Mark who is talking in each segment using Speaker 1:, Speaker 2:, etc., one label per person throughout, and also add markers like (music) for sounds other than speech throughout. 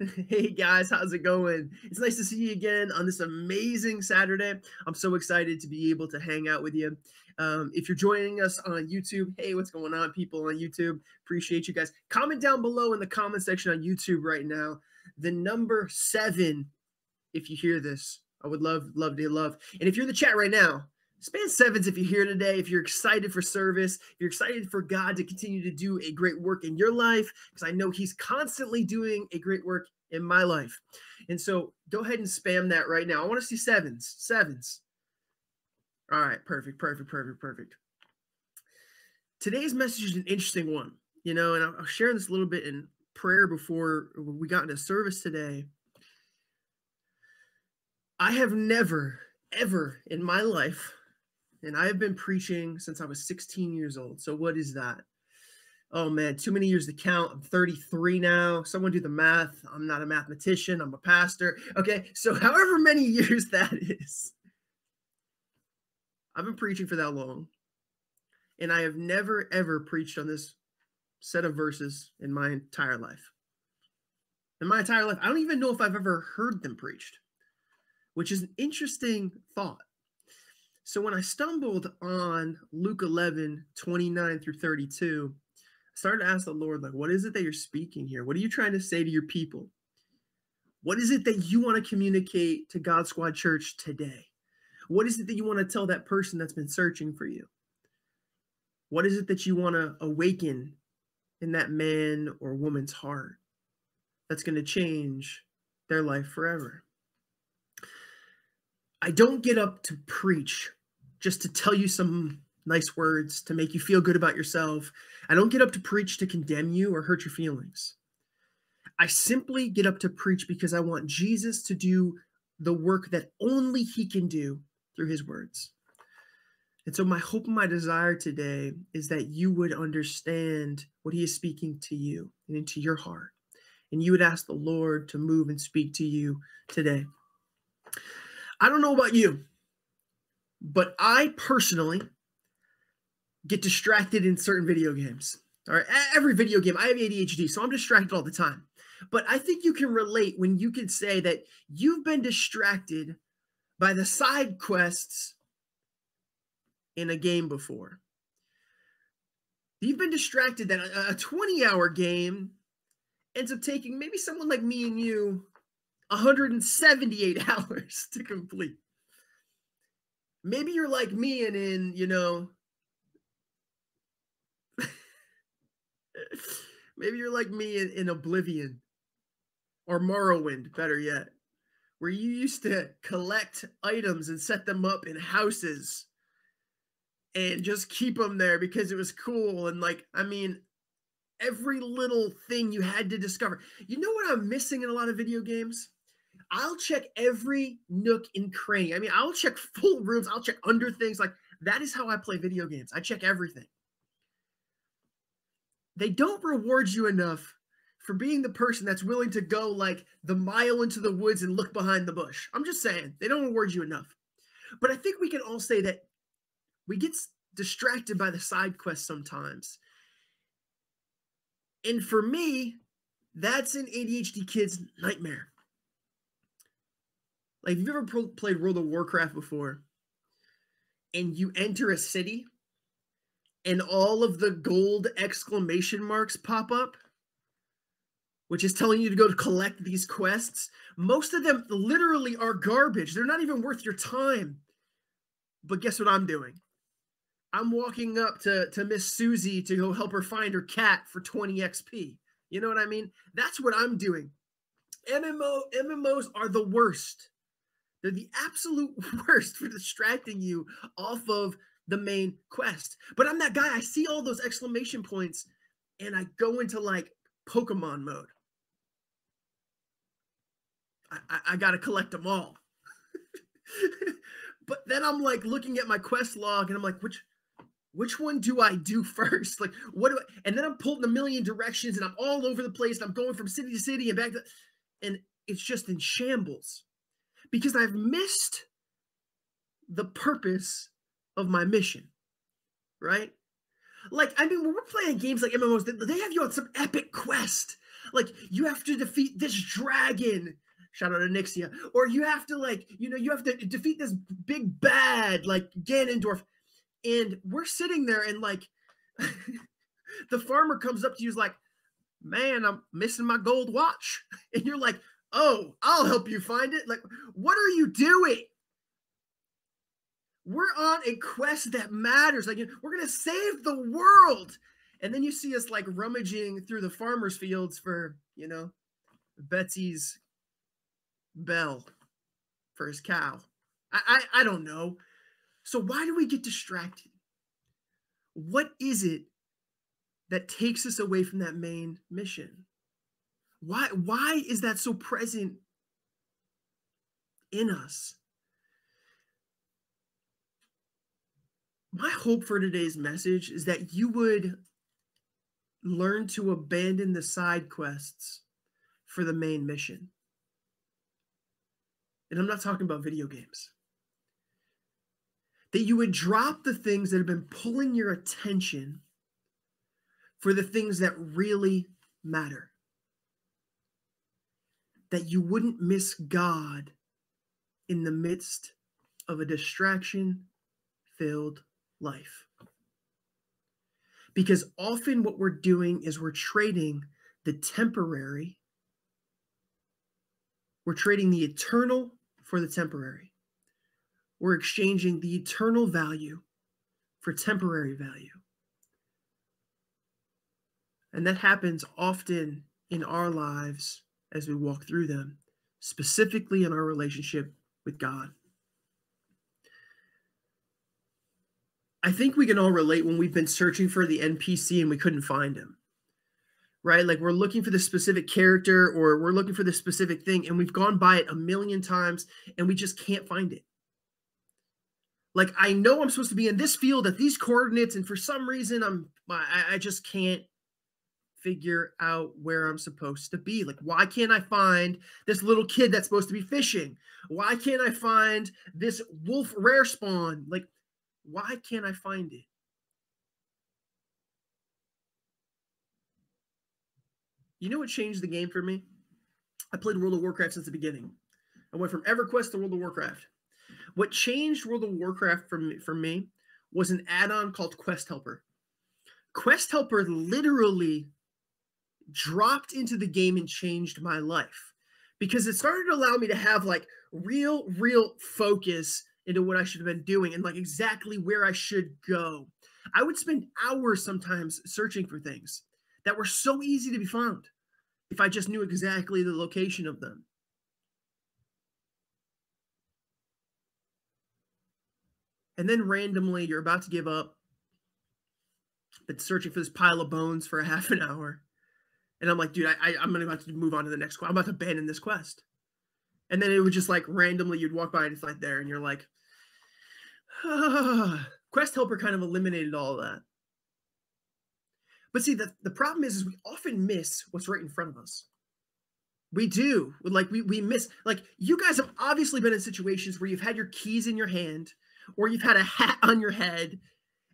Speaker 1: (laughs) Hey guys, how's it going? It's nice to see you again on this amazing Saturday. I'm so excited to be able to hang out with you. Um, if you're joining us on YouTube, hey, what's going on, people on YouTube? Appreciate you guys. Comment down below in the comment section on YouTube right now the number seven. If you hear this, I would love, love to love. And if you're in the chat right now, span sevens if you're here today if you're excited for service if you're excited for god to continue to do a great work in your life because i know he's constantly doing a great work in my life. And so go ahead and spam that right now. I want to see sevens sevens. All right perfect perfect perfect perfect. Today's message is an interesting one you know and i'll share this a little bit in prayer before we got into service today. I have never ever in my life and I have been preaching since I was 16 years old. So what is that? Oh man, too many years to count. I'm 33 now. Someone do the math. I'm not a mathematician. I'm a pastor. Okay, so (laughs) however many years that is, I've been preaching for that long. And I have never ever preached on this set of verses in my entire life. In my entire life, I don't even know if I've ever heard them preached, which is an interesting thought so when I stumbled on Luke 11, 29 through 32, I started to ask the Lord, like, what is it that you're speaking here? What are you trying to say to your people? What is it that you want to communicate to God Squad Church today? What is it that you want to tell that person that's been searching for you? What is it that you want to awaken in that man or woman's heart that's going to change their life forever? I don't get up to preach just to tell you some nice words to make you feel good about yourself. I don't get up to preach to condemn you or hurt your feelings. I simply get up to preach because I want Jesus to do the work that only he can do through his words. And so, my hope and my desire today is that you would understand what he is speaking to you and into your heart. And you would ask the Lord to move and speak to you today. I don't know about you, but I personally get distracted in certain video games. All right, every video game, I have ADHD, so I'm distracted all the time. But I think you can relate when you can say that you've been distracted by the side quests in a game before. You've been distracted that a 20 hour game ends up taking maybe someone like me and you 178 (laughs) hours to complete. Maybe you're like me and in, you know, (laughs) maybe you're like me in, in Oblivion or Morrowind, better yet, where you used to collect items and set them up in houses and just keep them there because it was cool. And like, I mean, every little thing you had to discover. You know what I'm missing in a lot of video games? I'll check every nook and cranny. I mean, I'll check full rooms, I'll check under things. Like that is how I play video games. I check everything. They don't reward you enough for being the person that's willing to go like the mile into the woods and look behind the bush. I'm just saying, they don't reward you enough. But I think we can all say that we get distracted by the side quest sometimes. And for me, that's an ADHD kid's nightmare. Like, if you've ever pro- played World of Warcraft before? And you enter a city and all of the gold exclamation marks pop up, which is telling you to go to collect these quests. Most of them literally are garbage. They're not even worth your time. But guess what I'm doing? I'm walking up to, to Miss Susie to go help her find her cat for 20 XP. You know what I mean? That's what I'm doing. MMO MMOs are the worst. They're the absolute (laughs) worst for distracting you off of the main quest. But I'm that guy. I see all those exclamation points and I go into like Pokemon mode. I, I, I got to collect them all. (laughs) but then I'm like looking at my quest log and I'm like, which which one do I do (laughs) first? Like, what do I? And then I'm pulled in a million directions and I'm all over the place. I'm going from city to city and back to, and it's just in shambles because I've missed the purpose of my mission, right? Like, I mean, when we're playing games like MMOs, they have you on some epic quest. like you have to defeat this dragon shout out to nixia or you have to like you know you have to defeat this big bad like ganondorf and we're sitting there and like (laughs) the farmer comes up to you is like man i'm missing my gold watch (laughs) and you're like oh i'll help you find it like what are you doing we're on a quest that matters. Like we're gonna save the world. And then you see us like rummaging through the farmers' fields for, you know, Betsy's bell for his cow. I, I, I don't know. So why do we get distracted? What is it that takes us away from that main mission? Why why is that so present in us? my hope for today's message is that you would learn to abandon the side quests for the main mission. And I'm not talking about video games. That you would drop the things that have been pulling your attention for the things that really matter. That you wouldn't miss God in the midst of a distraction filled life. Because often what we're doing is we're trading the temporary, we're trading the eternal for the temporary. We're exchanging the eternal value for temporary value. And that happens often in our lives as we walk through them, specifically in our relationship with God. I think we can all relate when we've been searching for the NPC and we couldn't find him. Right? Like we're looking for the specific character or we're looking for the specific thing and we've gone by it a million times and we just can't find it. Like I know I'm supposed to be in this field at these coordinates and for some reason I'm I, I just can't figure out where I'm supposed to be. Like, why can't I find this little kid that's supposed to be fishing? Why can't I find this wolf rare spawn? Like, why can't I find it? You know what changed the game for me? I played World of Warcraft since the beginning. I went from EverQuest to World of Warcraft. What changed World of Warcraft for me, for me was an add-on called Quest Helper. Quest Helper literally dropped into the game and changed my life because it started to allow me to have like real, real focus into what I should have been doing and like exactly where I should go. I would spend hours sometimes searching for things that were so easy to be found if I just knew exactly the location of them. And then randomly, you're about to give up, but searching for this pile of bones for a half an hour. And I'm like, dude, I, I, am about to move on to the next quest. I'm about to abandon this quest. And then it would just like randomly you'd walk by and it's like there, and you're like, ah. (sighs) Quest Helper kind of eliminated all of that. But see, the, the problem is, is we often miss what's right in front of us. We do. Like we we miss like you guys have obviously been in situations where you've had your keys in your hand or you've had a hat on your head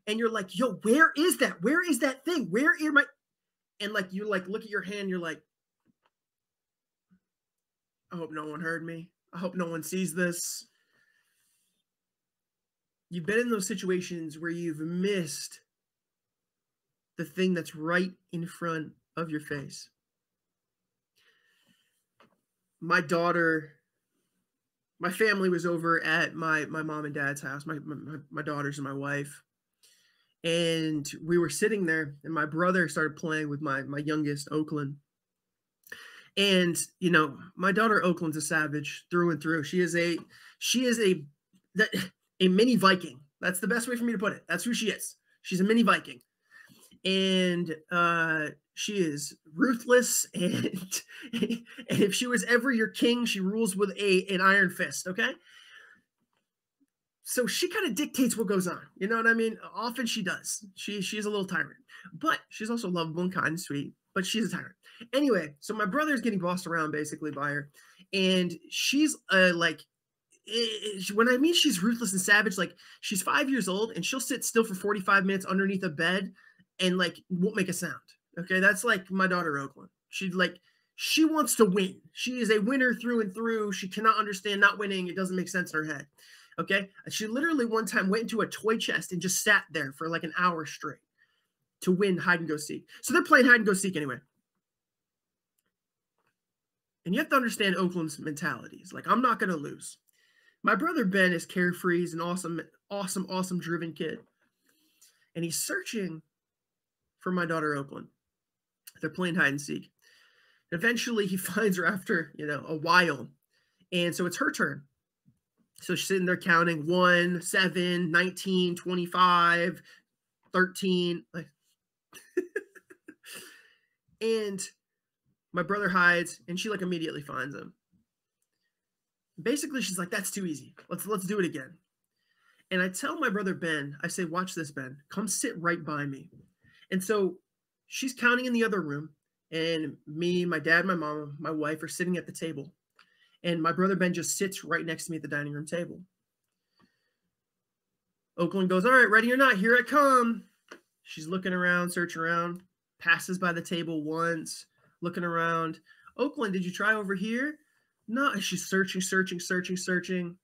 Speaker 1: and you're like, yo, where is that? Where is that thing? Where am I? And like you like look at your hand, you're like, I hope no one heard me. I hope no one sees this. You've been in those situations where you've missed the thing that's right in front of your face. My daughter, my family was over at my my mom and dad's house, my my, my daughters and my wife. And we were sitting there, and my brother started playing with my my youngest, Oakland and you know, my daughter Oakland's a savage through and through. She is a she is a that (sighs) a mini Viking. That's the best way for me to put it. That's who she is. She's a mini Viking. And uh she is ruthless (laughs) and and if she was ever your king, she rules with a an iron fist, okay? So she kind of dictates what goes on. You know what I mean? Often she does. She she's a little tyrant. But she's also lovable and kind and sweet, but she's a tyrant. Anyway, so my brother's getting bossed around basically by her, and she's uh, like, it, when I mean she's ruthless and savage, like she's five years old and she'll sit still for 45 minutes underneath a bed and like won't make a sound. Okay, that's like my daughter Oakland. She like she wants to win. She is a winner through and through. She cannot understand not winning. It doesn't make sense in her head. Okay. She literally one time went into a toy chest and just sat there for like an hour straight to win hide and go seek. So they're playing hide and go seek anyway. And you have to understand Oakland's mentalities. Like, I'm not going to lose. My brother Ben is carefree. He's an awesome, awesome, awesome driven kid. And he's searching for my daughter Oakland. They're playing hide and seek. Eventually, he (laughs) finds her after, you know, a while. And so it's her turn. So she's sitting there counting 1, 7, 19, 25, 13. Like, (laughs) and my brother hides, and she like immediately finds him. Basically, she's like, "That's too easy. Let's let's do it again." And I tell my brother Ben, I say, "Watch this, Ben. Come sit right by me." And so she's counting in the other room, and me, my dad, my mom, my wife are sitting at the table, and my brother Ben just sits right next to me at the dining room table. Oakland goes, "All right, ready or not, here I come." She's looking around, searching around, passes by the table once, looking around. Oakland, did you try over here? No, she's searching, searching, searching, searching.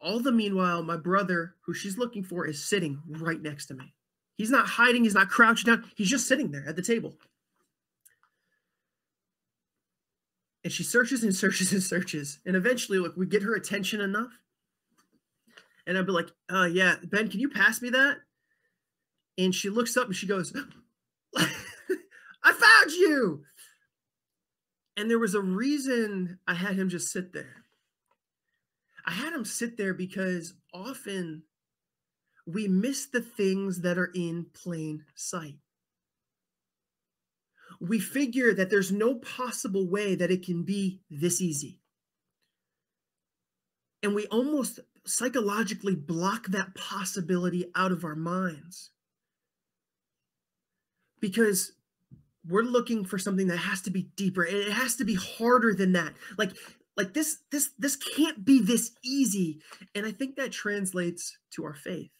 Speaker 1: All the meanwhile, my brother, who she's looking for, is sitting right next to me. He's not hiding, he's not crouching down, he's just sitting there at the table. And she searches and searches and searches. And eventually, look, we get her attention enough. And I'd be like, uh, yeah, Ben, can you pass me that? And she looks up and she goes, (laughs) I found you. And there was a reason I had him just sit there. I had him sit there because often we miss the things that are in plain sight. We figure that there's no possible way that it can be this easy. And we almost psychologically block that possibility out of our minds. Because we're looking for something that has to be deeper and it has to be harder than that. Like like this this this can't be this easy. And i think that translates to our faith.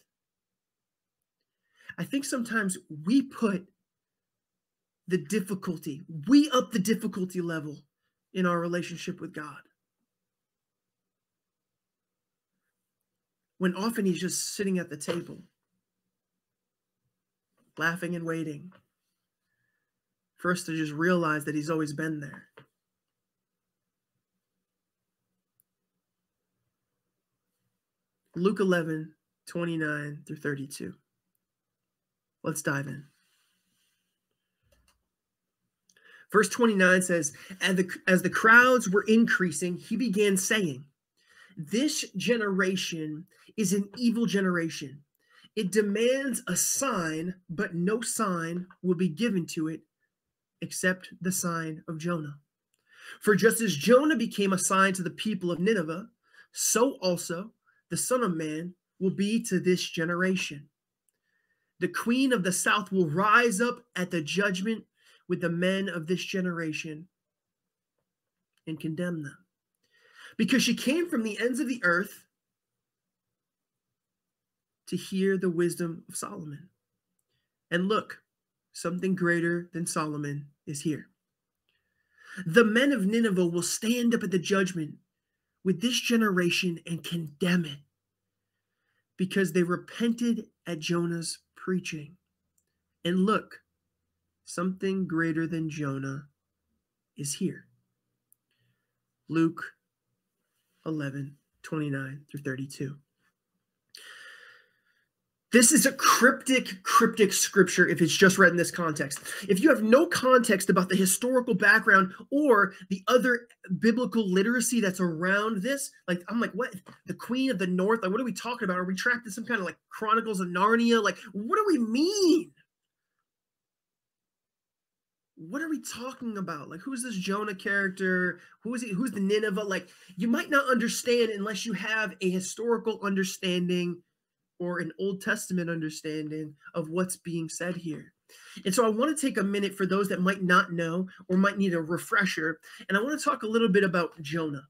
Speaker 1: I think sometimes we put the difficulty we up the difficulty level in our relationship with god when often he's just sitting at the table laughing and waiting for us to just realize that he's always been there. Luke 11, 29 through 32. Let's dive in. Verse 29 says, as the, as the crowds were increasing, he began saying, This generation is an evil generation. It demands a sign, but no sign will be given to it except the sign of Jonah. For just as Jonah became a sign to the people of Nineveh, so also the Son of Man will be to this generation. The queen of the south will rise up at the judgment with the men of this generation and condemn them. Because she came from the ends of the earth to hear the wisdom of Solomon. And look, something greater than Solomon is here. The men of Nineveh will stand up at the judgment with this generation and condemn it because they repented at Jonah's preaching. And look, something greater than Jonah is here. Luke 11, 29 through 32. This is a cryptic, cryptic scripture if it's just read in this context. If you have no context about the historical background or the other biblical literacy that's around this, like I'm like, what? The Queen of the North? Like, what are we talking about? Are we trapped in some kind of like Chronicles of Narnia? Like, what do we mean? What are we talking about? Like, who's this Jonah character? Who is he? Who's the Nineveh? Like, you might not understand unless you have a historical understanding or an Old Testament understanding of what's being said here. And so I want to take a minute for those that might not know or might need a refresher. And I want to talk a little bit about Jonah.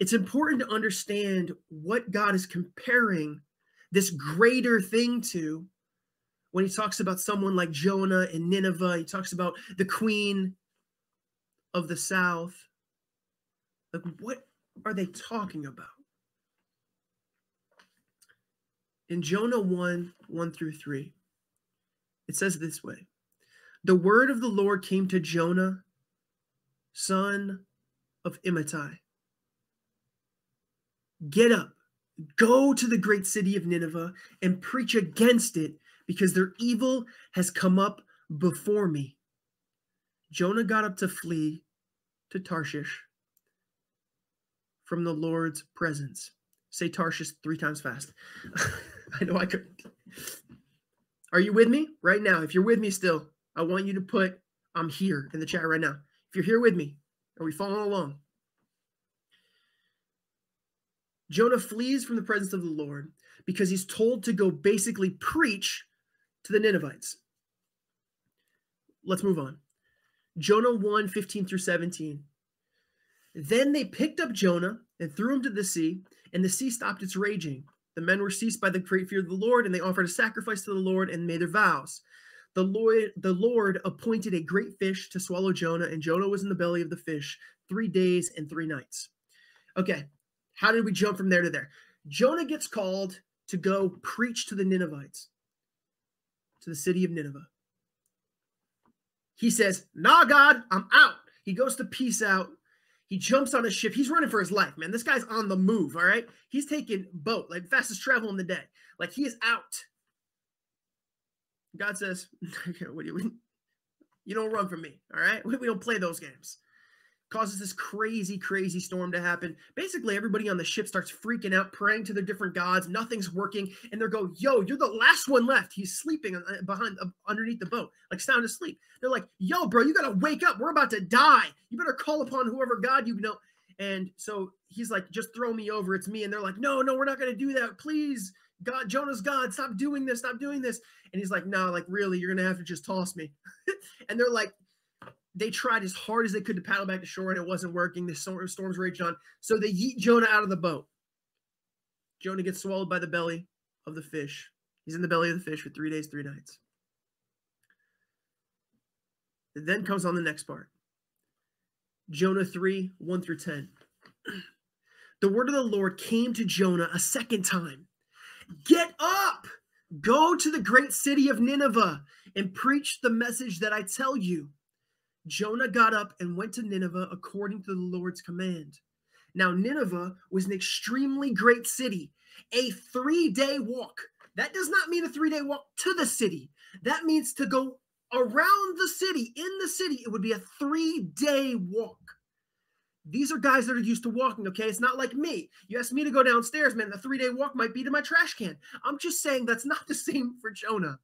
Speaker 1: It's important to understand what God is comparing this greater thing to when he talks about someone like Jonah and Nineveh. He talks about the queen of the south. Like, what are they talking about? In Jonah 1 1 through 3, it says this way The word of the Lord came to Jonah, son of Amittai. Get up, go to the great city of Nineveh, and preach against it, because their evil has come up before me. Jonah got up to flee to Tarshish from the Lord's presence. Say Tarshish three times fast. (laughs) I know I could. Are you with me right now? If you're with me still, I want you to put I'm here in the chat right now. If you're here with me, are we following along? Jonah flees from the presence of the Lord because he's told to go basically preach to the Ninevites. Let's move on. Jonah 1 15 through 17. Then they picked up Jonah and threw him to the sea, and the sea stopped its raging. The men were seized by the great fear of the Lord, and they offered a sacrifice to the Lord and made their vows. The Lord, the Lord appointed a great fish to swallow Jonah, and Jonah was in the belly of the fish three days and three nights. Okay, how did we jump from there to there? Jonah gets called to go preach to the Ninevites, to the city of Nineveh. He says, Nah, God, I'm out. He goes to peace out. He jumps on a ship. He's running for his life, man. This guy's on the move, all right? He's taking boat, like fastest travel in the day. Like he is out. God says, (laughs) what do you, you don't run from me, all right? We don't play those games causes this crazy, crazy storm to happen. Basically, everybody on the ship starts freaking out, praying to their different gods. Nothing's working, and they're go, "Yo, you're the last one left. He's sleeping uh, behind, uh, underneath the boat, like sound asleep." They're like, "Yo, bro, you gotta wake up. We're about to die. You better call upon whoever God you know." And so he's like, "Just throw me over. It's me." And they're like, "No, no, we're not gonna do that. Please." God, Jonah's God, stop doing this, stop doing this. And he's like, no, like really, you're gonna have to just toss me. (laughs) and they're like, they tried as hard as they could to paddle back to shore and it wasn't working. The storms raged on. So they yeet Jonah out of the boat. Jonah gets swallowed by the belly of the fish. He's in the belly of the fish for three days, three nights. It then comes on the next part Jonah 3 1 through 10. (clears throat) the word of the Lord came to Jonah a second time Get up, go to the great city of Nineveh, and preach the message that I tell you. Jonah got up and went to Nineveh according to the Lord's command. Now, Nineveh was an extremely great city, a three day walk. That does not mean a three day walk to the city. That means to go around the city, in the city, it would be a three day walk. These are guys that are used to walking, okay? It's not like me. You ask me to go downstairs, man, the three day walk might be to my trash can. I'm just saying that's not the same for Jonah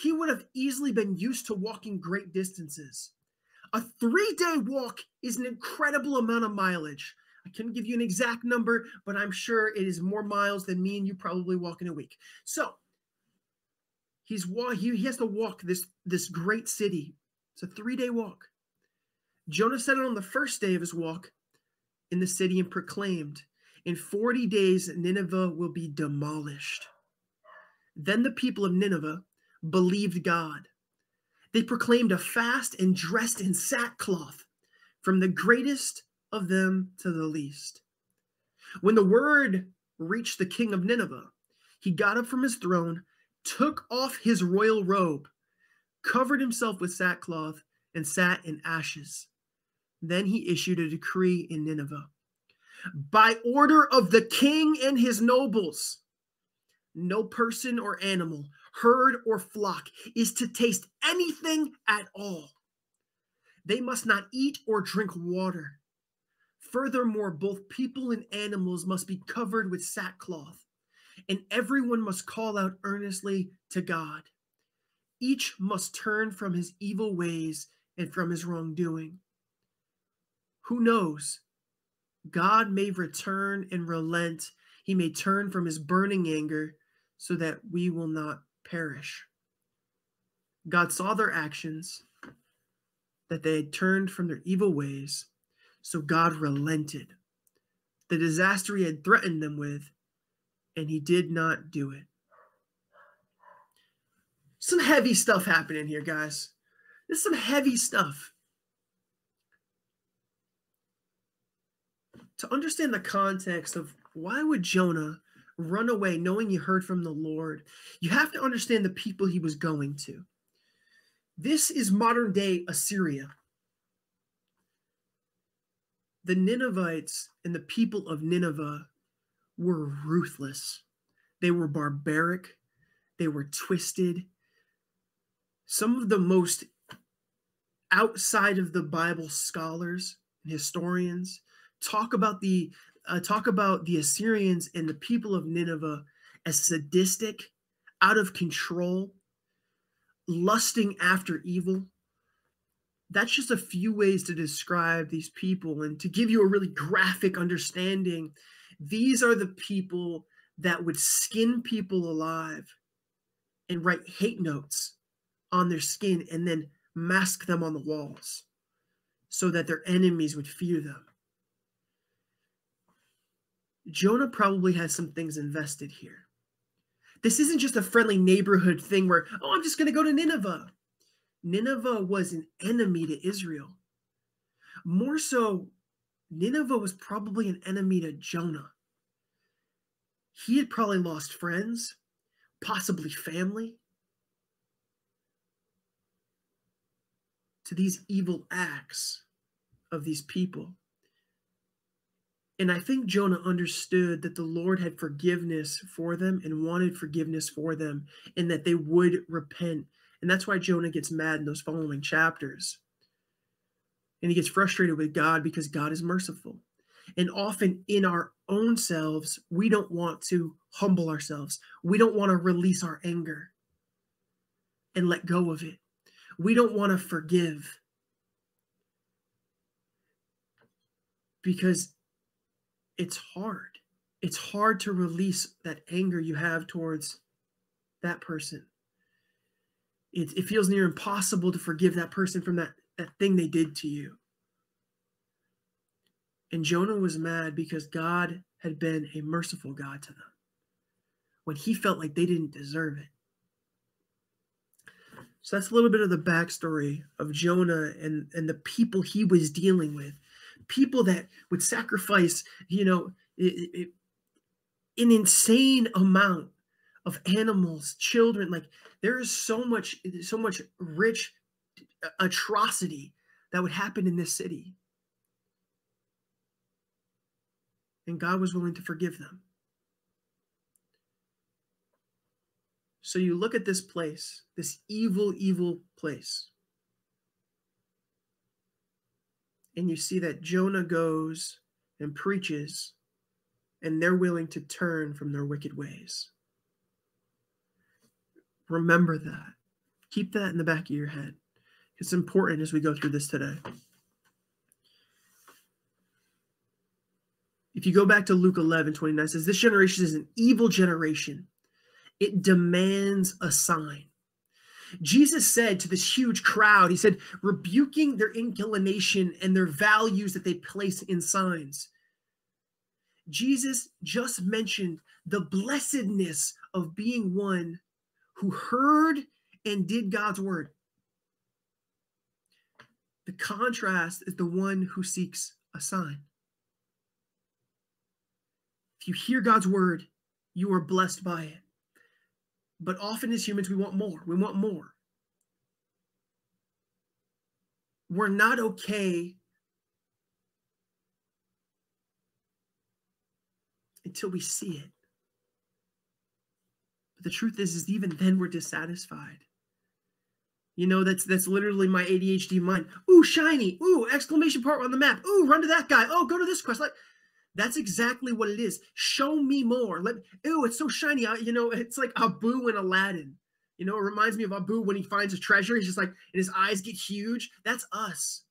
Speaker 1: he would have easily been used to walking great distances. A three day walk is an incredible amount of mileage. I couldn't give you an exact number, but I'm sure it is more miles than me and you probably walk in a week. So he's he, he has to walk this this great city. It's a three day walk. Jonah set it on the first day of his walk in the city and proclaimed, In 40 days, Nineveh will be demolished. Then the people of Nineveh believed God. They proclaimed a fast and dressed in sackcloth, from the greatest of them to the least. When the word reached the king of Nineveh, he got up from his throne, took off his royal robe, covered himself with sackcloth, and sat in ashes. Then he issued a decree in Nineveh. By order of the king and his nobles, no person or animal, herd or flock is to taste anything at all. They must not eat or drink water. Furthermore, both people and animals must be covered with sackcloth, and everyone must call out earnestly to God. Each must turn from his evil ways and from his wrongdoing. Who knows? God may return and relent. He may turn from his burning anger so that we will not perish. God saw their actions, that they had turned from their evil ways, so God relented. The disaster he had threatened them with, and he did not do it. some heavy stuff happening here, guys. There's some heavy stuff. To understand the context of why would Jonah run away knowing you heard from the Lord, you have to understand the people he was going to. This is modern day Assyria. The Ninevites and the people of Nineveh were ruthless. They were barbaric. They were twisted. Some of the most outside of the Bible scholars and historians talk about the uh, talk about the Assyrians and the people of Nineveh as sadistic, out of control, lusting after evil. That's just a few ways to describe these people and to give you a really graphic understanding. These are the people that would skin people alive and write hate notes on their skin and then mask them on the walls so that their enemies would fear them. Jonah probably has some things invested here. This isn't just a friendly neighborhood thing where, oh, I'm just going to go to Nineveh. Nineveh was an enemy to Israel. More so, Nineveh was probably an enemy to Jonah. He had probably lost friends, possibly family, to these evil acts of these people. And I think Jonah understood that the Lord had forgiveness for them and wanted forgiveness for them and that they would repent. And that's why Jonah gets mad in those following chapters. And he gets frustrated with God because God is merciful. And often in our own selves, we don't want to humble ourselves. We don't want to release our anger and let go of it. We don't want to forgive because it's hard. It's hard to release that anger you have towards that person. It, it feels near impossible to forgive that person from that, that thing they did to you. And Jonah was mad because God had been a merciful God to them when he felt like they didn't deserve it. So that's a little bit of the backstory of Jonah and, and the people he was dealing with people that would sacrifice, you know, it, it, an insane amount of animals, children. Like there is so much, so much rich atrocity that would happen in this city. And God was willing to forgive them. So you look at this place, this evil, evil place. And you see that Jonah goes and preaches, and they're willing to turn from their wicked ways. Remember that. Keep that in the back of your head. It's important as we go through this today. If you go back to Luke 11, 29, says, This generation is an evil generation. It demands a sign. Jesus said to this huge crowd, He said, rebuking their inclination and their values that they place in signs. Jesus just mentioned the blessedness of being one who heard and did God's word. The contrast is the one who seeks a sign. If you hear God's word, you are blessed by it. But often as humans, we want more. We want more. We're not okay until we see it. But the truth is, is even then we're dissatisfied. You know, that's that's literally my ADHD mind. Ooh, shiny. Ooh, exclamation part on the map. Ooh, run to that guy. Oh, go to this quest. Like that's exactly what it is. Show me more. Let ew, it's so shiny. I, you know, it's like Abu in Aladdin. You know, it reminds me of Abu when he finds a treasure. He's just like, and his eyes get huge. That's us.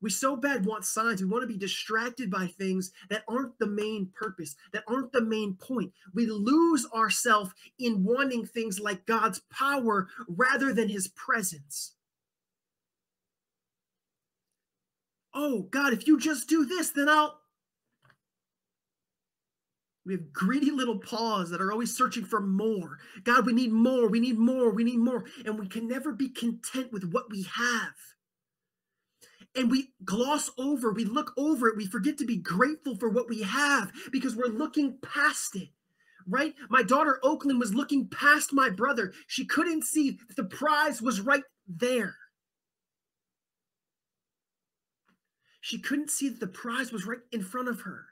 Speaker 1: We so bad want signs. We want to be distracted by things that aren't the main purpose, that aren't the main point. We lose ourselves in wanting things like God's power rather than his presence. Oh, God, if you just do this, then I'll. We have greedy little paws that are always searching for more. God, we need more, we need more, we need more. And we can never be content with what we have. And we gloss over, we look over it, we forget to be grateful for what we have because we're looking past it right? My daughter Oakland was looking past my brother. She couldn't see that the prize was right there. She couldn't see that the prize was right in front of her.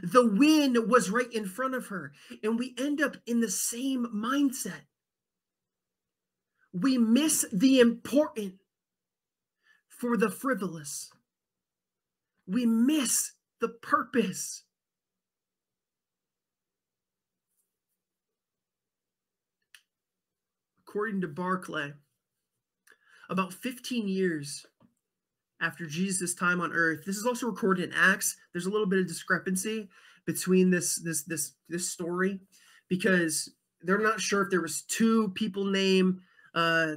Speaker 1: The win was right in front of her. And we end up in the same mindset. We miss the important for the frivolous. We miss the purpose. According to Barclay, about 15 years after Jesus' time on earth. This is also recorded in Acts. There's a little bit of discrepancy between this this this this story because they're not sure if there was two people named uh,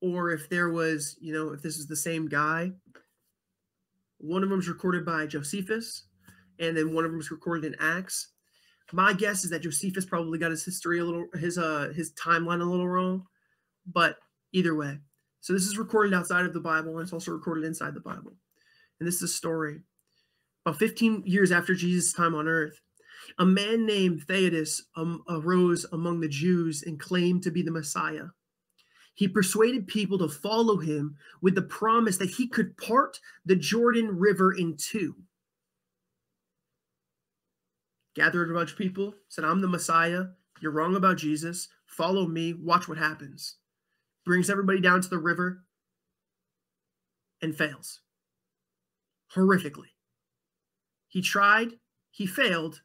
Speaker 1: or if there was, you know, if this is the same guy. One of them is recorded by Josephus, and then one of them is recorded in Acts. My guess is that Josephus probably got his history a little, his uh, his timeline a little wrong, but either way, so this is recorded outside of the Bible and it's also recorded inside the Bible. And this is a story. About 15 years after Jesus' time on earth, a man named Theudas um, arose among the Jews and claimed to be the Messiah. He persuaded people to follow him with the promise that he could part the Jordan River in two. Gathered a bunch of people, said, I'm the Messiah. You're wrong about Jesus. Follow me. Watch what happens brings everybody down to the river, and fails horrifically. He tried, he failed,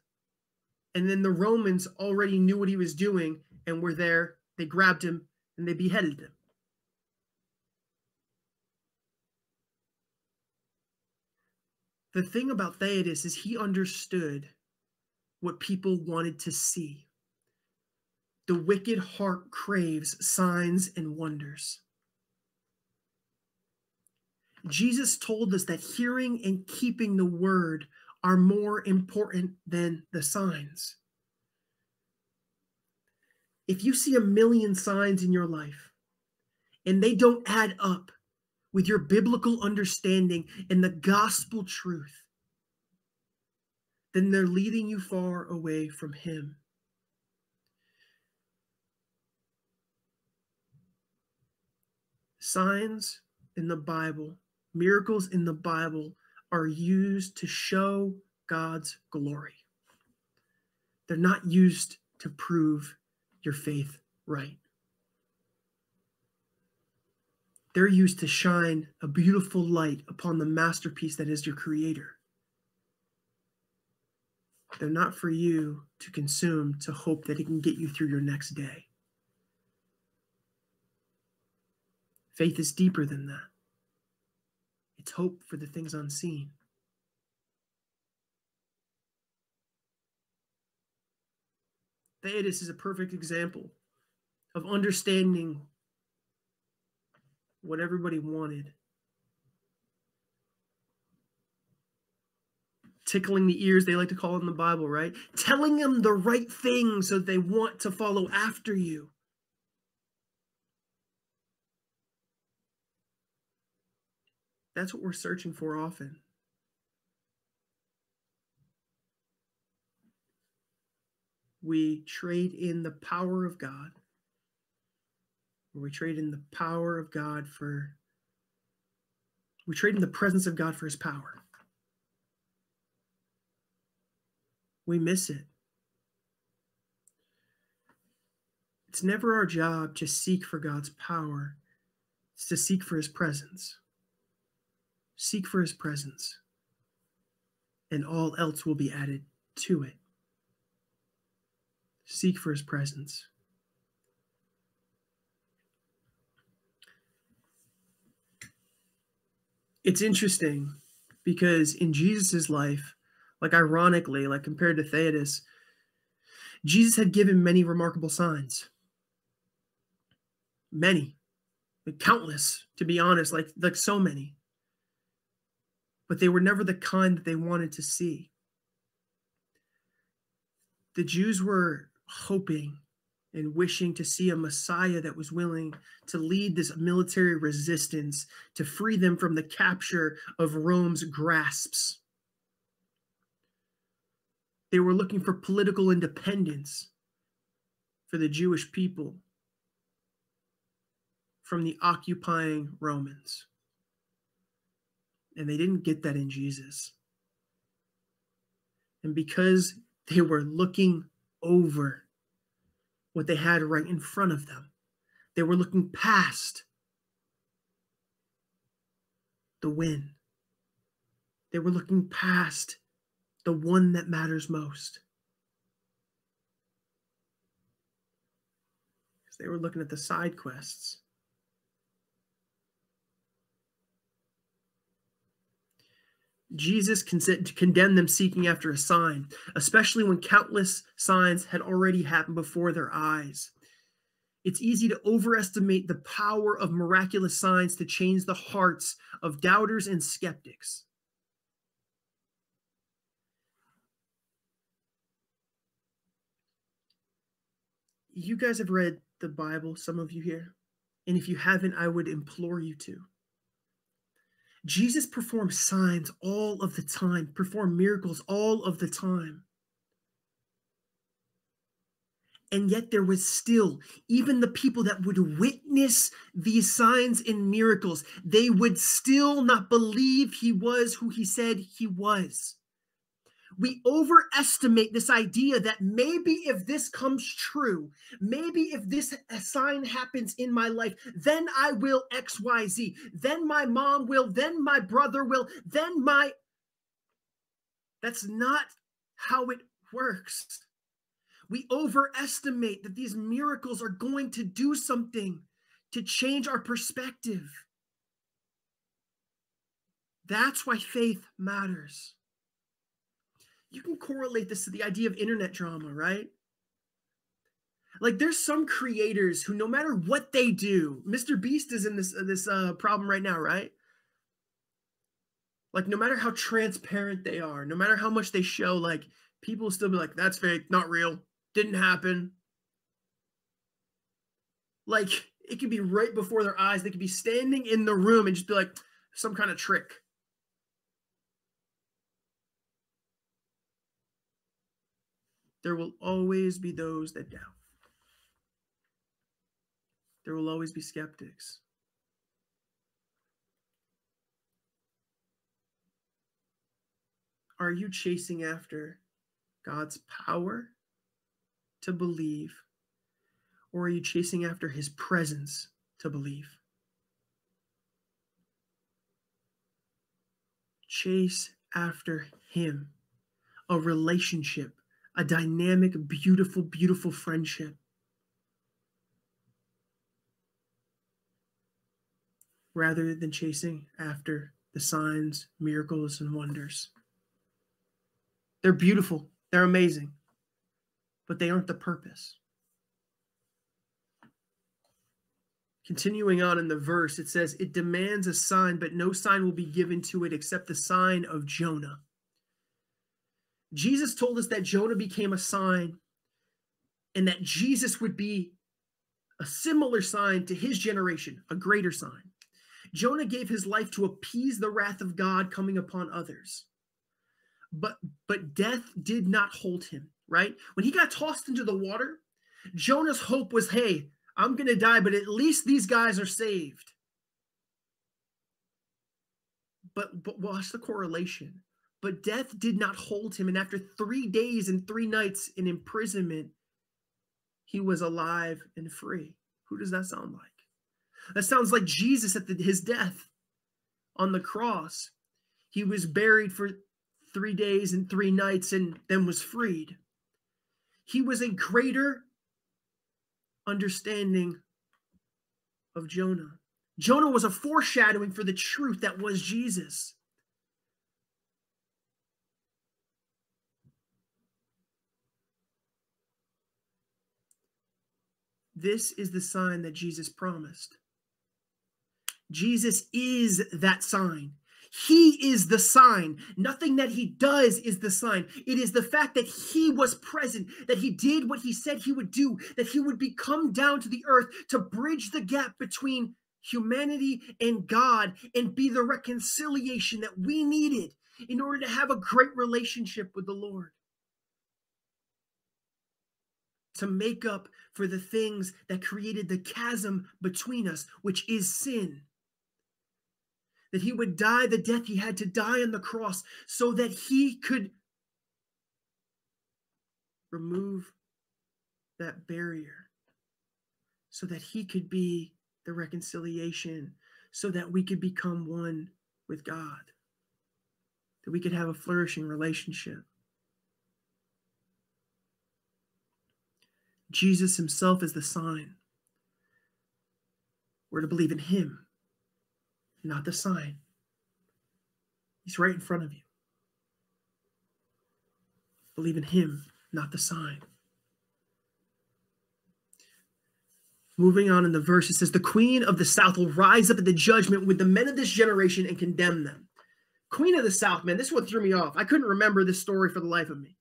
Speaker 1: and then the Romans already knew what he was doing and were there. They grabbed him and they beheaded him. The thing about Theudas is he understood what people wanted to see. The wicked heart craves signs and wonders. Jesus told us that hearing and keeping the word are more important than the signs. If you see a million signs in your life and they don't add up with your biblical understanding and the gospel truth, then they're leading you far away from Him. Signs in the Bible, miracles in the Bible are used to show God's glory. They're not used to prove your faith right. They're used to shine a beautiful light upon the masterpiece that is your Creator. They're not for you to consume to hope that it can get you through your next day. Faith is deeper than that. It's hope for the things unseen. Theudas is a perfect example of understanding what everybody wanted. Tickling the ears, they like to call it in the Bible, right? Telling them the right thing so they want to follow after you. That's what we're searching for often. We trade in the power of God, we trade in the power of God for, we trade in the presence of God for his power. We miss it. It's never our job to seek for God's power, it's to seek for his presence. Seek for his presence, and all else will be added to it. Seek for his presence. It's interesting because in Jesus' life, like ironically, like compared to Theudas, Jesus had given many remarkable signs. Many, countless, to be honest, like like so many but they were never the kind that they wanted to see. the Jews were hoping and wishing to see a Messiah that was willing to lead this military resistance to free them from the capture of Rome's grasps. They were looking for political independence for the Jewish people from the occupying Romans. And they didn't get that in Jesus. And because they were looking over what they had right in front of them, they were looking past the win. They were looking past the one that matters most. Because they were looking at the side quests. Jesus condemned them seeking after a sign, especially when countless signs had already happened before their eyes. It's easy to overestimate the power of miraculous signs to change the hearts of doubters and skeptics. You guys have read the Bible, some of you here. And if you haven't, I would implore you to. Jesus performed signs all of the time, performed miracles all of the time. And yet, there was still, even the people that would witness these signs and miracles, they would still not believe he was who he said he was we overestimate this idea that maybe if this comes true, maybe if this sign happens in my life, then I will XYZ. Then my mom will, then my brother will, then my. That's not how it works. We overestimate that these miracles are going to do something to change our perspective. That's why faith matters you can correlate this to the idea of internet drama, right? Like there's some creators who no matter what they do, Mr. Beast is in this this uh, problem right now, right? Like no matter how transparent they are, no matter how much they show, like people still be like, "That's fake, not real, didn't happen." Like it could be right before their eyes. They could be standing in the room and just be like, "Some kind of trick." There will always be those that doubt. There will always be skeptics. Are you chasing after God's power to believe, or are you chasing after his presence to believe? Chase after him, a relationship a dynamic, beautiful, beautiful friendship. Rather than chasing after the signs, miracles, and wonders. They're beautiful, they're amazing, but they aren't the purpose. Continuing on in the verse, it says, It demands a sign, but no sign will be given to it except the sign of Jonah. Jesus told us that Jonah became a sign and that Jesus would be a similar sign to his generation, a greater sign. Jonah gave his life to appease the wrath of God coming upon others. But but death did not hold him, right? When he got tossed into the water, Jonah's hope was, "Hey, I'm going to die, but at least these guys are saved." But but watch the correlation. But death did not hold him. And after three days and three nights in imprisonment, he was alive and free. Who does that sound like? That sounds like Jesus at the, his death on the cross. He was buried for three days and three nights and then was freed. He was a greater understanding of Jonah. Jonah was a foreshadowing for the truth that was Jesus. This is the sign that Jesus promised. Jesus is that sign. He is the sign. Nothing that he does is the sign. It is the fact that he was present, that he did what he said he would do, that he would be come down to the earth to bridge the gap between humanity and God and be the reconciliation that we needed in order to have a great relationship with the Lord. To make up for the things that created the chasm between us, which is sin that he would die the death he had to die on the cross so that he could remove that barrier, so that he could be the reconciliation, so that we could become one with God, that we could have a flourishing relationship. Jesus himself is the sign. We're to believe in him not the sign. He's right in front of you. Believe in him, not the sign. Moving on in the verse, it says, The queen of the south will rise up at the judgment with the men of this generation and condemn them. Queen of the south, man, this one threw me off. I couldn't remember this story for the life of me.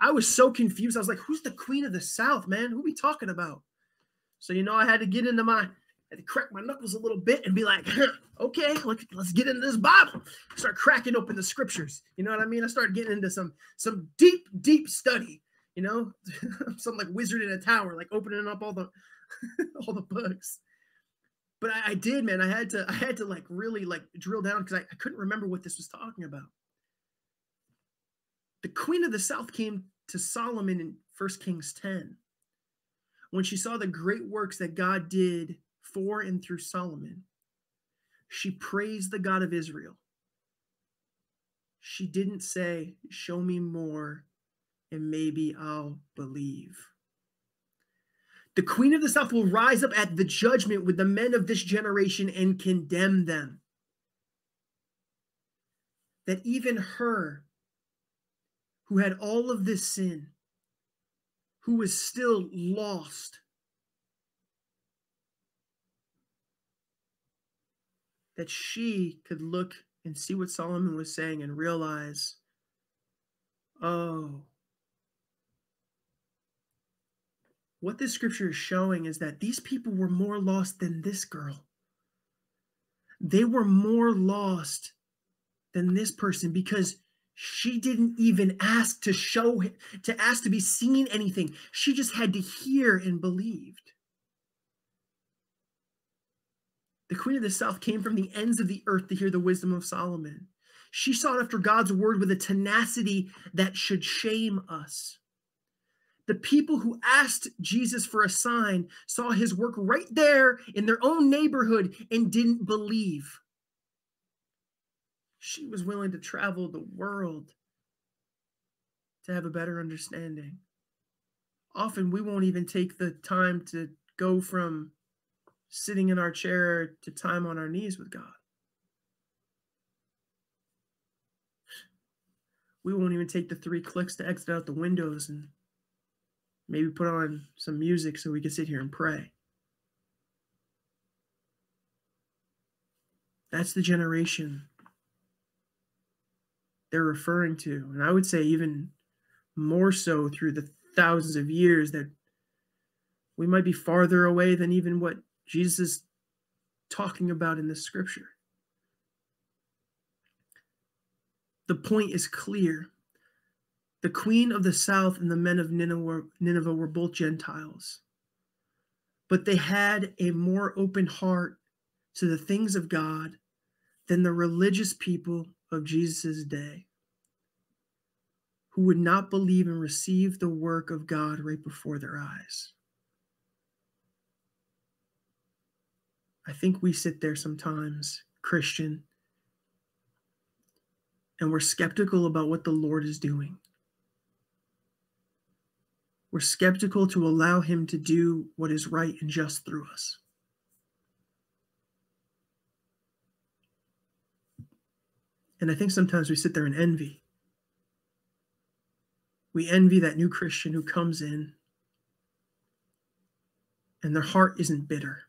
Speaker 1: I was so confused. I was like, Who's the queen of the south, man? Who we talking about? So, you know, I had to get into my had to crack my knuckles a little bit and be like, (laughs) okay, let's, let's get into this Bible. Start cracking open the scriptures. You know what I mean? I started getting into some some deep, deep study. You know, (laughs) some like wizard in a tower, like opening up all the (laughs) all the books. But I, I, did, man. I had to I had to like really like drill down because I, I couldn't remember what this was talking about. The Queen of the South came to Solomon in First Kings 10 when she saw the great works that God did for and through Solomon, she praised the God of Israel. She didn't say, Show me more and maybe I'll believe. The queen of the south will rise up at the judgment with the men of this generation and condemn them. That even her, who had all of this sin, who was still lost, that she could look and see what Solomon was saying and realize, oh, what this scripture is showing is that these people were more lost than this girl. They were more lost than this person because she didn't even ask to show to ask to be seen anything. She just had to hear and believed. The queen of the south came from the ends of the earth to hear the wisdom of Solomon. She sought after God's word with a tenacity that should shame us. The people who asked Jesus for a sign saw his work right there in their own neighborhood and didn't believe. She was willing to travel the world to have a better understanding. Often we won't even take the time to go from sitting in our chair to time on our knees with God. We won't even take the three clicks to exit out the windows and maybe put on some music so we can sit here and pray. That's the generation they're referring to. And I would say, even more so through the thousands of years, that we might be farther away than even what Jesus is talking about in this scripture. The point is clear. The queen of the south and the men of Nineveh were both Gentiles, but they had a more open heart to the things of God than the religious people of Jesus' day, who would not believe and receive the work of God right before their eyes. I think we sit there sometimes, Christian, and we're skeptical about what the Lord is doing. We're skeptical to allow Him to do what is right and just through us. And I think sometimes we sit there and envy. We envy that new Christian who comes in and their heart isn't bitter.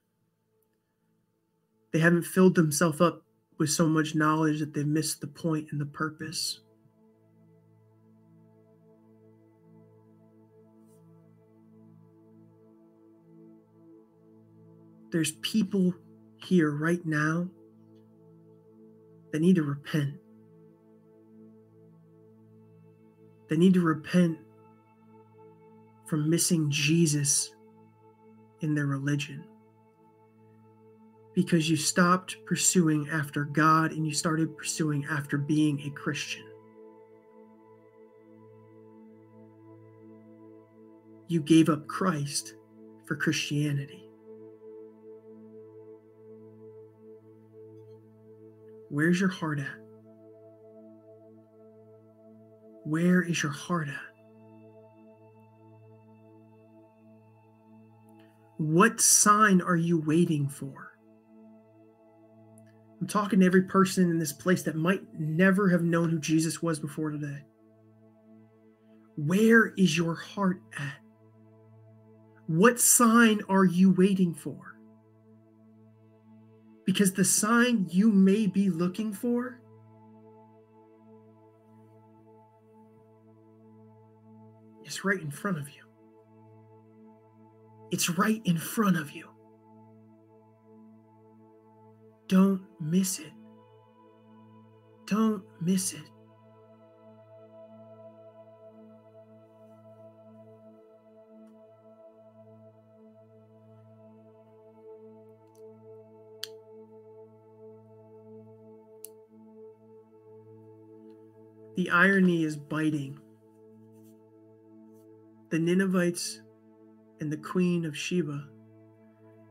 Speaker 1: They haven't filled themselves up with so much knowledge that they missed the point and the purpose. There's people here right now that need to repent. They need to repent from missing Jesus in their religion because you stopped pursuing after God and you started pursuing after being a Christian. You gave up Christ for Christianity. Where's your heart at? Where is your heart at? What sign are you waiting for? I'm talking to every person in this place that might never have known who Jesus was before today. Where is your heart at? What sign are you waiting for? Because the sign you may be looking for is right in front of you. It's right in front of you. Don't miss it. Don't miss it. The irony is biting. The Ninevites and the Queen of Sheba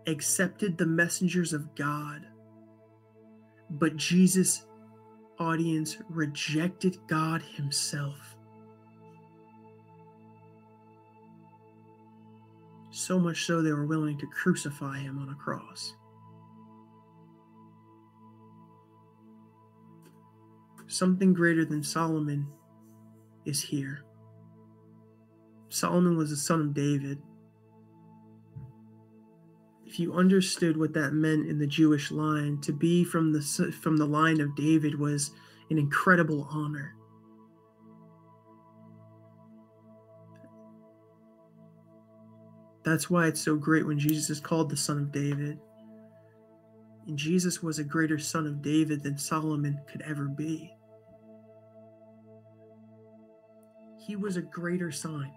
Speaker 1: accepted the messengers of God, but Jesus' audience rejected God Himself. So much so they were willing to crucify Him on a cross. Something greater than Solomon is here. Solomon was the son of David. If you understood what that meant in the Jewish line, to be from the from the line of David was an incredible honor. That's why it's so great when Jesus is called the son of David. And Jesus was a greater son of David than Solomon could ever be. He was a greater sign.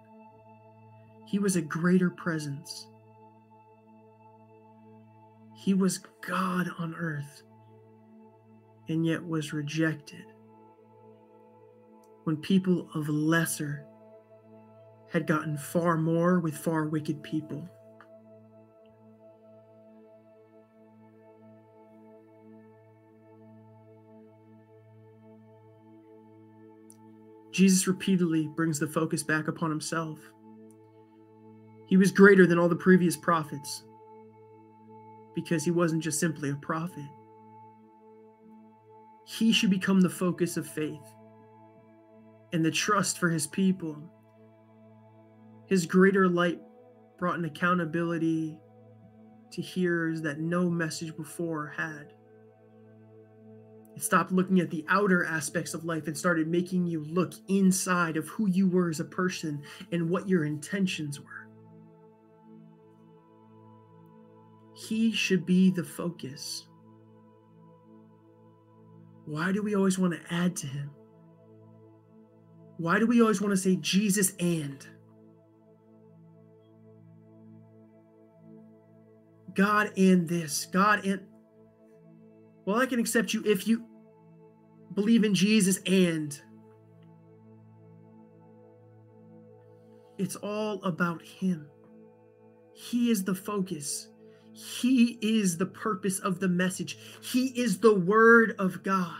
Speaker 1: He was a greater presence. He was God on earth and yet was rejected. When people of lesser had gotten far more with far wicked people. Jesus repeatedly brings the focus back upon himself. He was greater than all the previous prophets because he wasn't just simply a prophet. He should become the focus of faith and the trust for his people. His greater light brought an accountability to hearers that no message before had. It stopped looking at the outer aspects of life and started making you look inside of who you were as a person and what your intentions were. He should be the focus. Why do we always want to add to him? Why do we always want to say Jesus and? God and this, God and well, I can accept you if you believe in Jesus and it's all about Him. He is the focus. He is the purpose of the message. He is the Word of God.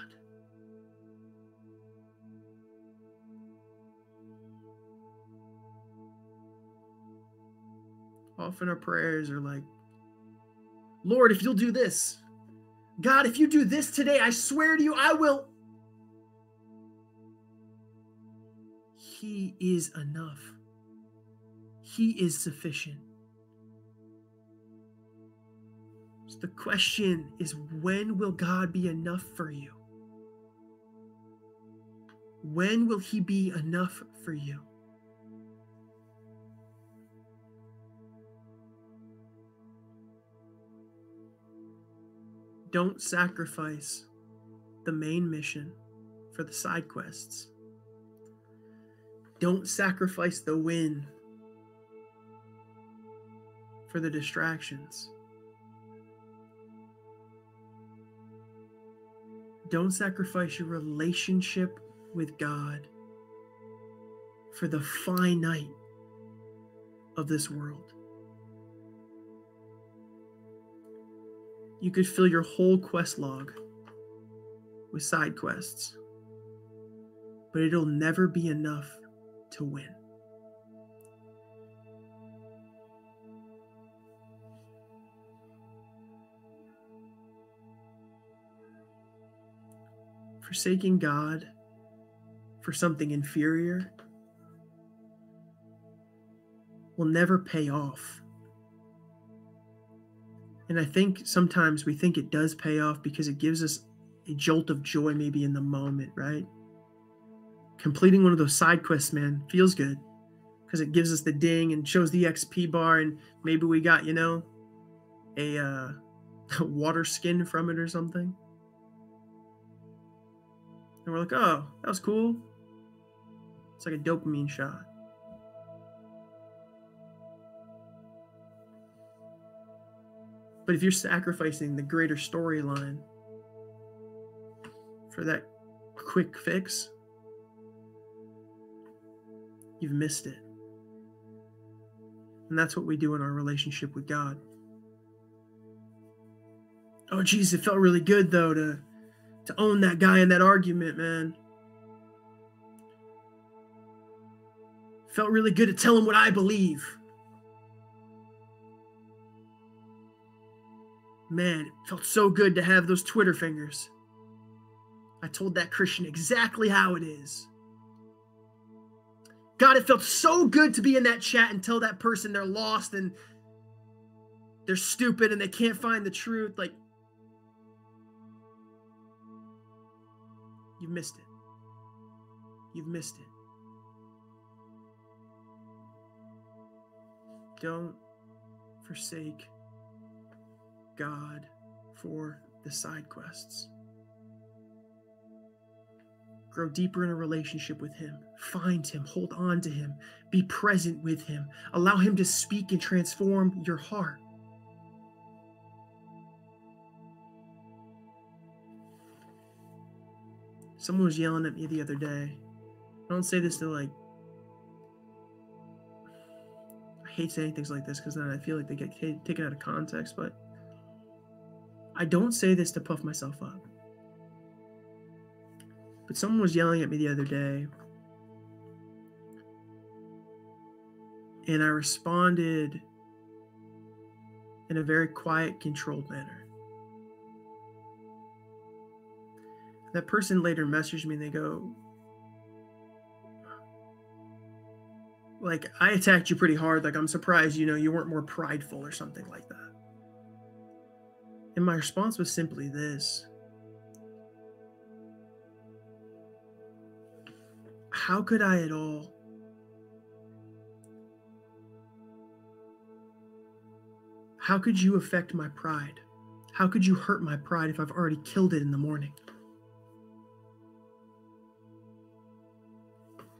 Speaker 1: Often our prayers are like, Lord, if you'll do this, God, if you do this today, I swear to you, I will. He is enough. He is sufficient. So The question is when will God be enough for you? When will He be enough for you? Don't sacrifice the main mission for the side quests. Don't sacrifice the win for the distractions. Don't sacrifice your relationship with God for the finite of this world. You could fill your whole quest log with side quests, but it'll never be enough to win. Forsaking God for something inferior will never pay off. And I think sometimes we think it does pay off because it gives us a jolt of joy, maybe in the moment, right? Completing one of those side quests, man, feels good because it gives us the ding and shows the XP bar, and maybe we got, you know, a, uh, a (laughs) water skin from it or something. And we're like, oh, that was cool. It's like a dopamine shot. But if you're sacrificing the greater storyline for that quick fix, you've missed it. And that's what we do in our relationship with God. Oh, geez, it felt really good though to to own that guy in that argument, man. Felt really good to tell him what I believe. Man, it felt so good to have those Twitter fingers. I told that Christian exactly how it is. God, it felt so good to be in that chat and tell that person they're lost and they're stupid and they can't find the truth. Like, you've missed it. You've missed it. Don't forsake God for the side quests. Grow deeper in a relationship with Him. Find Him. Hold on to Him. Be present with Him. Allow Him to speak and transform your heart. Someone was yelling at me the other day. I don't say this to like I hate saying things like this because then I feel like they get taken out of context, but I don't say this to puff myself up. But someone was yelling at me the other day, and I responded in a very quiet, controlled manner. That person later messaged me and they go, like I attacked you pretty hard. Like I'm surprised, you know, you weren't more prideful or something like that. And my response was simply this. How could I at all How could you affect my pride? How could you hurt my pride if I've already killed it in the morning?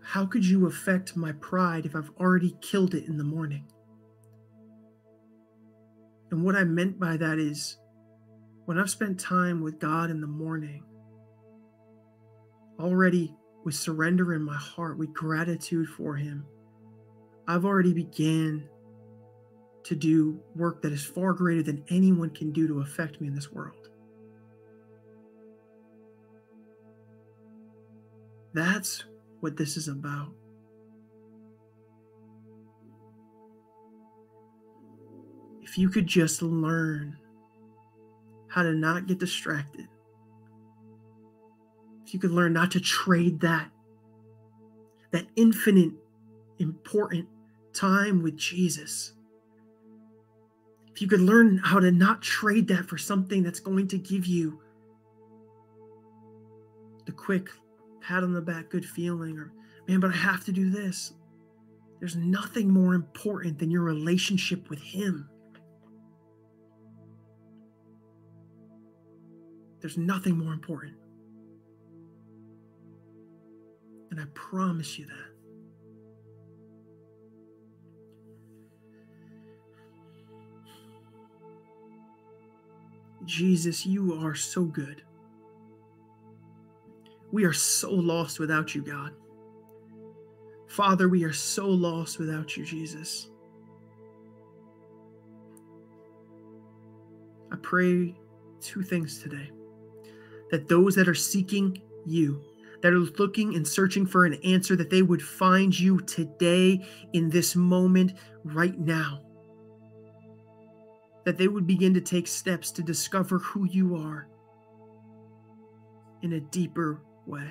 Speaker 1: How could you affect my pride if I've already killed it in the morning? And what I meant by that is when I've spent time with God in the morning, already with surrender in my heart, with gratitude for Him, I've already began to do work that is far greater than anyone can do to affect me in this world. That's what this is about. If you could just learn how to not get distracted, if you could learn not to trade that, that infinite, important time with Jesus, if you could learn how to not trade that for something that's going to give you the quick pat on the back, good feeling, or man, but I have to do this. There's nothing more important than your relationship with Him. There's nothing more important. And I promise you that. Jesus, you are so good. We are so lost without you, God. Father, we are so lost without you, Jesus. I pray two things today that those that are seeking you, that are looking and searching for an answer, that they would find you today in this moment, right now. That they would begin to take steps to discover who you are in a deeper way.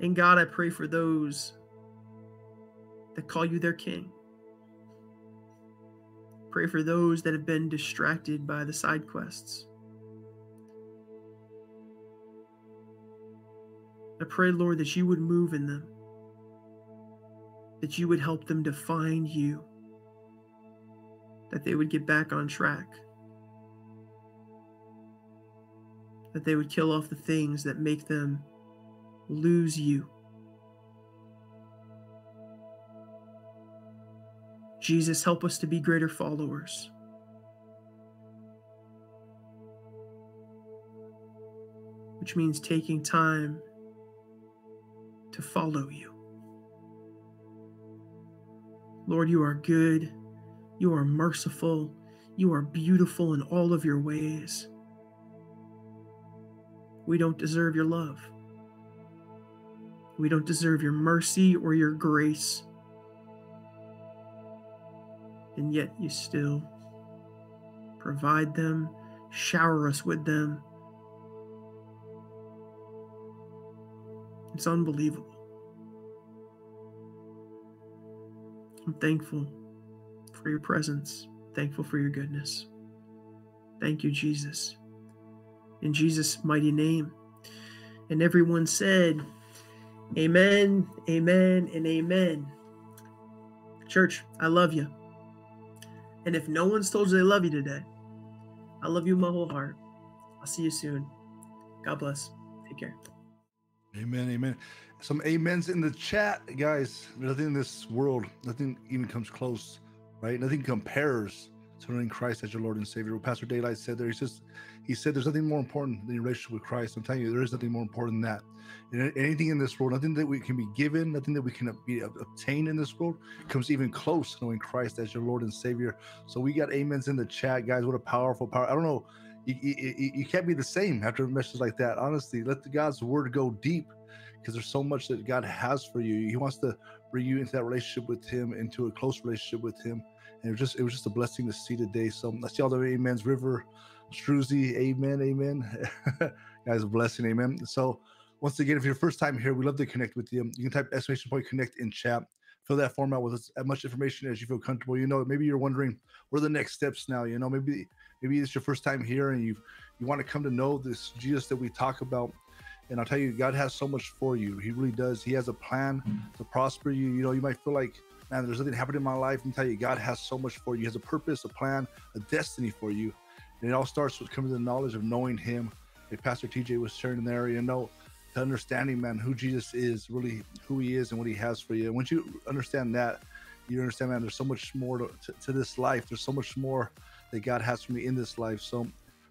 Speaker 1: And God, I pray for those that call you their king. Pray for those that have been distracted by the side quests. I pray, Lord, that you would move in them, that you would help them to find you, that they would get back on track. that they would kill off the things that make them lose you. Jesus, help us to be greater followers. Which means taking time to follow you. Lord, you are good. You are merciful. You are beautiful in all of your ways. We don't deserve your love. We don't deserve your mercy or your grace. And yet you still provide them, shower us with them. It's unbelievable. I'm thankful for your presence, thankful for your goodness. Thank you, Jesus in Jesus' mighty name. And everyone said, Amen, amen, and amen. Church, I love you. And if no one's told you they love you today, I love you with my whole heart. I'll see you soon. God bless. Take care.
Speaker 2: Amen, amen. Some amens in the chat, guys. Nothing in this world, nothing even comes close, right? Nothing compares knowing Christ as your Lord and Savior. What Pastor Daylight said there, he says, he said, "There's nothing more important than your relationship with Christ." I'm telling you, there is nothing more important than that. And anything in this world, nothing that we can be given, nothing that we can be obtained in this world, comes even close to knowing Christ as your Lord and Savior. So we got amens in the chat, guys. What a powerful power! I don't know. You, you, you can't be the same after a message like that. Honestly, let the God's word go deep because there's so much that God has for you. He wants to bring you into that relationship with Him, into a close relationship with Him. And it was just it was just a blessing to see today. So I see all the amens. River, Struzy, amen, amen. (laughs) Guys, a blessing, amen. So once again, if you're first time here, we love to connect with you. You can type exclamation point connect in chat. Fill that form out with as much information as you feel comfortable. You know, maybe you're wondering what are the next steps now. You know, maybe maybe it's your first time here and you you want to come to know this Jesus that we talk about. And I'll tell you, God has so much for you. He really does. He has a plan to prosper you. You know, you might feel like man, there's nothing happening in my life. And tell you, God has so much for you. He has a purpose, a plan, a destiny for you. And it all starts with coming to the knowledge of knowing Him. Like Pastor TJ was sharing there, you know, to understanding, man, who Jesus is, really who He is and what He has for you. And once you understand that, you understand, man, there's so much more to, to, to this life. There's so much more that God has for me in this life. So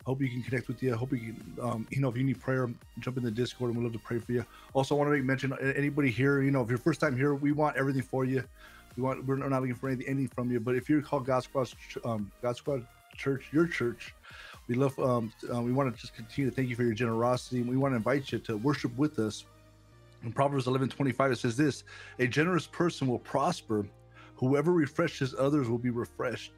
Speaker 2: hope you can connect with you. I hope you can, um, you know, if you need prayer, jump in the Discord and we'd love to pray for you. Also, I want to make mention anybody here, you know, if you're first time here, we want everything for you. We want, we're not looking for anything, anything from you. But if you're called God Squad, um, God Squad Church, your church, we love. Um, uh, we want to just continue to thank you for your generosity. And we want to invite you to worship with us. In Proverbs 11 25, it says this A generous person will prosper. Whoever refreshes others will be refreshed.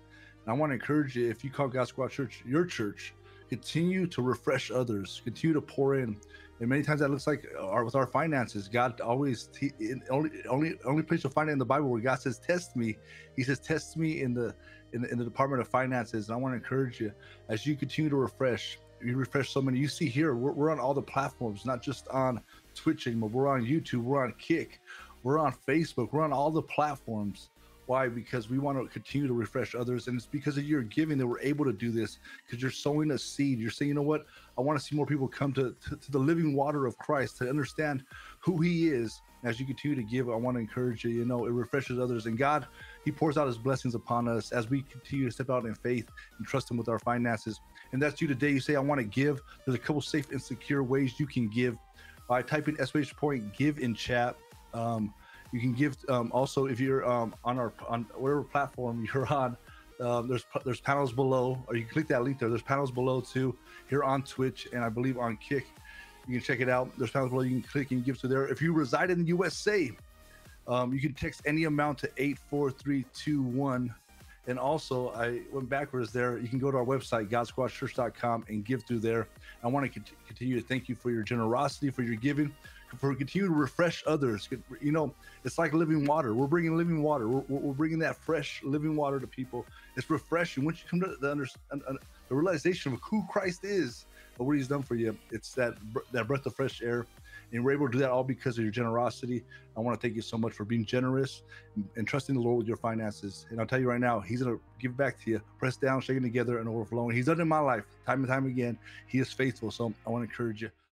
Speaker 2: And I want to encourage you if you call God Squad Church your church, continue to refresh others, continue to pour in. And many times that looks like our, with our finances. God always he, only only only place you'll find it in the Bible where God says, "Test me." He says, "Test me in the in the, in the Department of Finances." And I want to encourage you as you continue to refresh. You refresh so many. You see here, we're, we're on all the platforms, not just on Twitch anymore. We're on YouTube. We're on Kick. We're on Facebook. We're on all the platforms. Why? Because we want to continue to refresh others. And it's because of your giving that we're able to do this because you're sowing a seed. You're saying, you know what? I want to see more people come to, to, to the living water of Christ to understand who he is. As you continue to give, I want to encourage you, you know, it refreshes others. And God, he pours out his blessings upon us as we continue to step out in faith and trust him with our finances. And that's you today. You say, I want to give. There's a couple safe and secure ways you can give by typing SPH Point give in chat. Um, you can give um, also if you're um, on our on whatever platform you're (laughs) on. Um, there's there's panels below, or you can click that link there. There's panels below too here on Twitch and I believe on Kick. You can check it out. There's panels below. You can click and give to there. If you reside in the USA, um, you can text any amount to eight four three two one. And also, I went backwards there. You can go to our website, GodSquadChurch.com, and give through there. I want to continue to thank you for your generosity, for your giving continue to refresh others. You know, it's like living water. We're bringing living water. We're, we're bringing that fresh living water to people. It's refreshing once you come to the, under, the realization of who Christ is and what He's done for you. It's that that breath of fresh air, and we're able to do that all because of your generosity. I want to thank you so much for being generous and, trusting the Lord with your finances. And I'll tell you right now, He's gonna give back to you, pressed down, shaking together, and overflowing. He's done it in my life time and time again. He is faithful. So I want to encourage you.